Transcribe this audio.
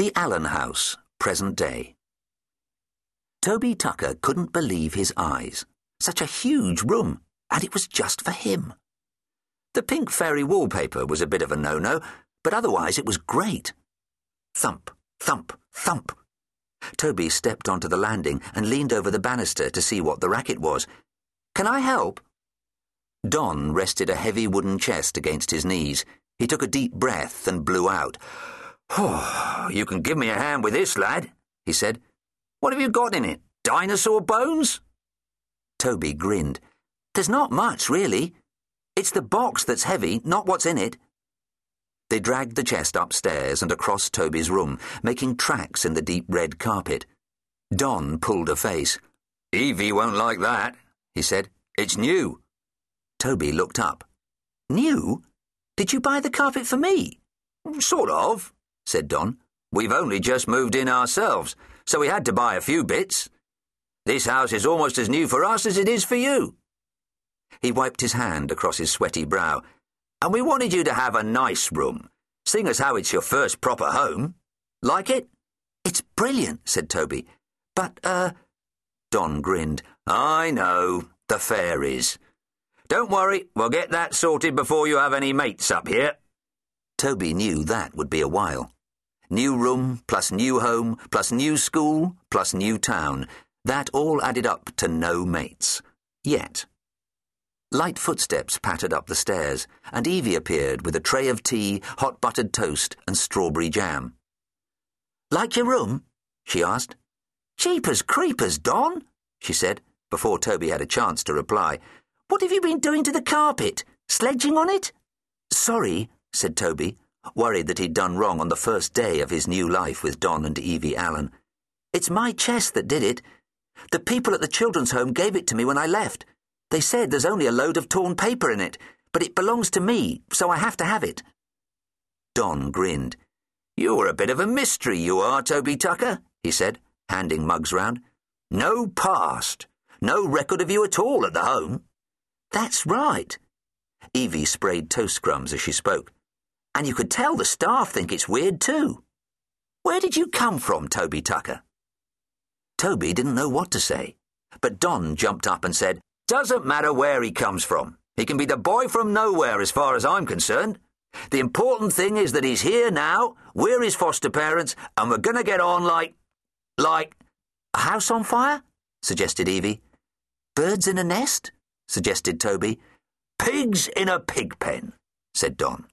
The Allen House, present day. Toby Tucker couldn't believe his eyes. Such a huge room, and it was just for him. The pink fairy wallpaper was a bit of a no-no, but otherwise it was great. Thump, thump, thump. Toby stepped onto the landing and leaned over the banister to see what the racket was. Can I help? Don rested a heavy wooden chest against his knees. He took a deep breath and blew out. Oh, you can give me a hand with this, lad, he said. What have you got in it? Dinosaur bones? Toby grinned. There's not much, really. It's the box that's heavy, not what's in it. They dragged the chest upstairs and across Toby's room, making tracks in the deep red carpet. Don pulled a face. Evie won't like that, he said. It's new. Toby looked up. New? Did you buy the carpet for me? Sort of, said Don. We've only just moved in ourselves, so we had to buy a few bits. This house is almost as new for us as it is for you. He wiped his hand across his sweaty brow. And we wanted you to have a nice room, seeing as how it's your first proper home. Like it? It's brilliant, said Toby. But, uh... Don grinned. I know, the fairies. Don't worry, we'll get that sorted before you have any mates up here. Toby knew that would be a while. New room, plus new home, plus new school, plus new town. That all added up to no mates. Yet. Light footsteps pattered up the stairs, and Evie appeared with a tray of tea, hot buttered toast, and strawberry jam. Like your room? she asked. Cheapers creepers, Don, she said, before Toby had a chance to reply. What have you been doing to the carpet? Sledging on it? Sorry, said Toby, worried that he'd done wrong on the first day of his new life with Don and Evie Allen. It's my chest that did it. The people at the children's home gave it to me when I left. They said there's only a load of torn paper in it, but it belongs to me, so I have to have it. Don grinned. You're a bit of a mystery, you are, Toby Tucker, he said, handing mugs round. No past. No record of you at all at the home. That's right. Evie sprayed toast crumbs as she spoke. And you could tell the staff think it's weird too. Where did you come from, Toby Tucker? Toby didn't know what to say, but Don jumped up and said, Doesn't matter where he comes from. He can be the boy from nowhere as far as I'm concerned. The important thing is that he's here now, we're his foster parents, and we're going to get on like. like. A house on fire? suggested Evie. Birds in a nest? suggested Toby. Pigs in a pig pen, said Don.